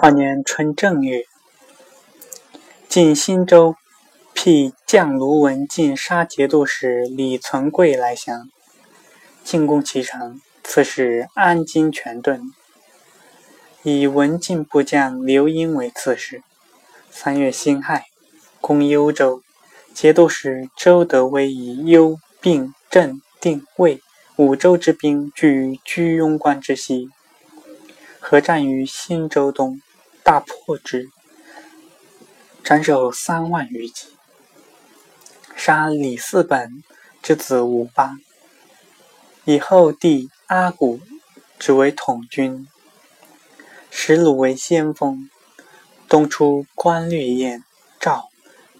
二年春正月，晋新州辟将卢文进杀节度使李存贵来降，进攻其城。刺史安金全遁，以文进部将刘英为刺史。三月辛亥，攻幽州，节度使周德威以幽、并、镇、定、魏五州之兵据居庸关之西。合战于新州东，大破之，斩首三万余级，杀李嗣本之子武八，以后弟阿骨之为统军，使鲁为先锋。东出关略燕赵，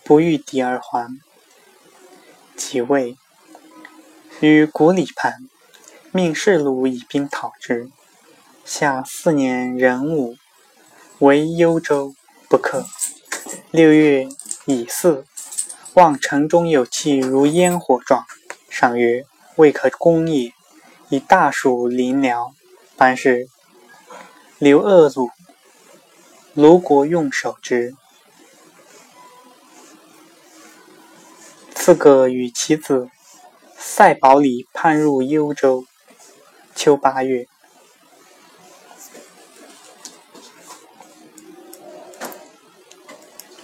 不遇敌而还。即位，与古里盘，命士鲁以兵讨之。下四年壬午，为幽州不克。六月乙巳，望城中有气如烟火状，上曰：“未可攻也。”以大暑临辽，班氏刘鄂鲁，卢国用守之。次个与其子塞保里叛入幽州。秋八月。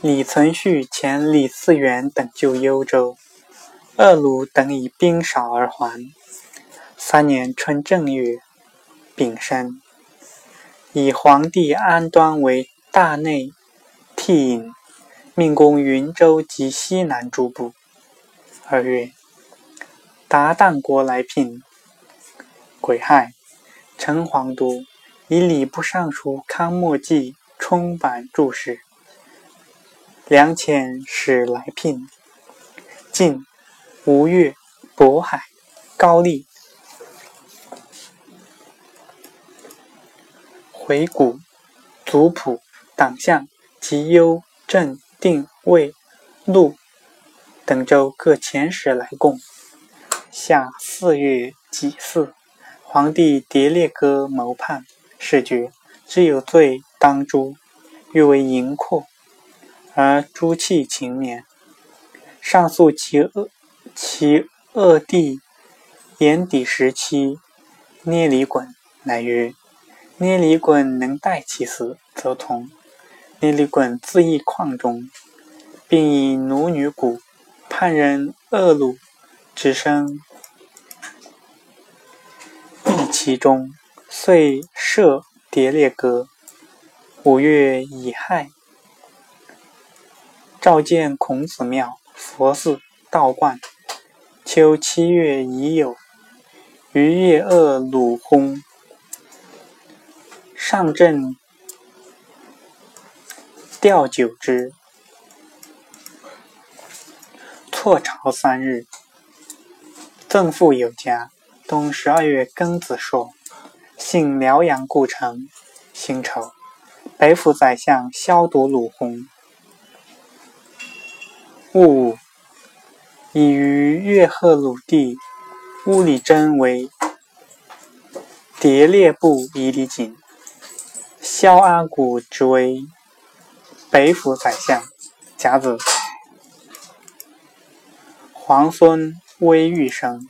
李存勖遣李嗣源等救幽州，鄂鲁等以兵少而还。三年春正月，丙申，以皇帝安端为大内替尹，命攻云州及西南诸部。二月，鞑靼国来聘。癸亥，陈皇都以礼部尚书康莫济充版注释。梁遣使来聘。晋吴越、渤海、高丽、回谷、族谱、党项及幽、镇、定、卫、陆等州各遣使来贡。夏四月己巳，皇帝迭列哥谋叛，事觉，知有罪，当诛，欲为淫寇。而朱弃勤勉，上诉其恶其恶弟炎底时期捏里衮，乃曰：“捏里衮能待其死，则同。”捏里衮自缢矿中，并以奴女蛊叛人恶鲁，之生避其中，遂射蝶列阁。五月乙亥。召见孔子庙、佛寺、道观。秋七月乙酉，于越鄂鲁轰，上阵吊酒之。错朝三日，赠父有家。冬十二月庚子朔，幸辽阳故城。辛丑，北府宰相消毒鲁轰。戊午，以于越赫鲁地乌里真为蝶列部以里锦，萧阿古之为北府宰相。甲子，皇孙威玉生。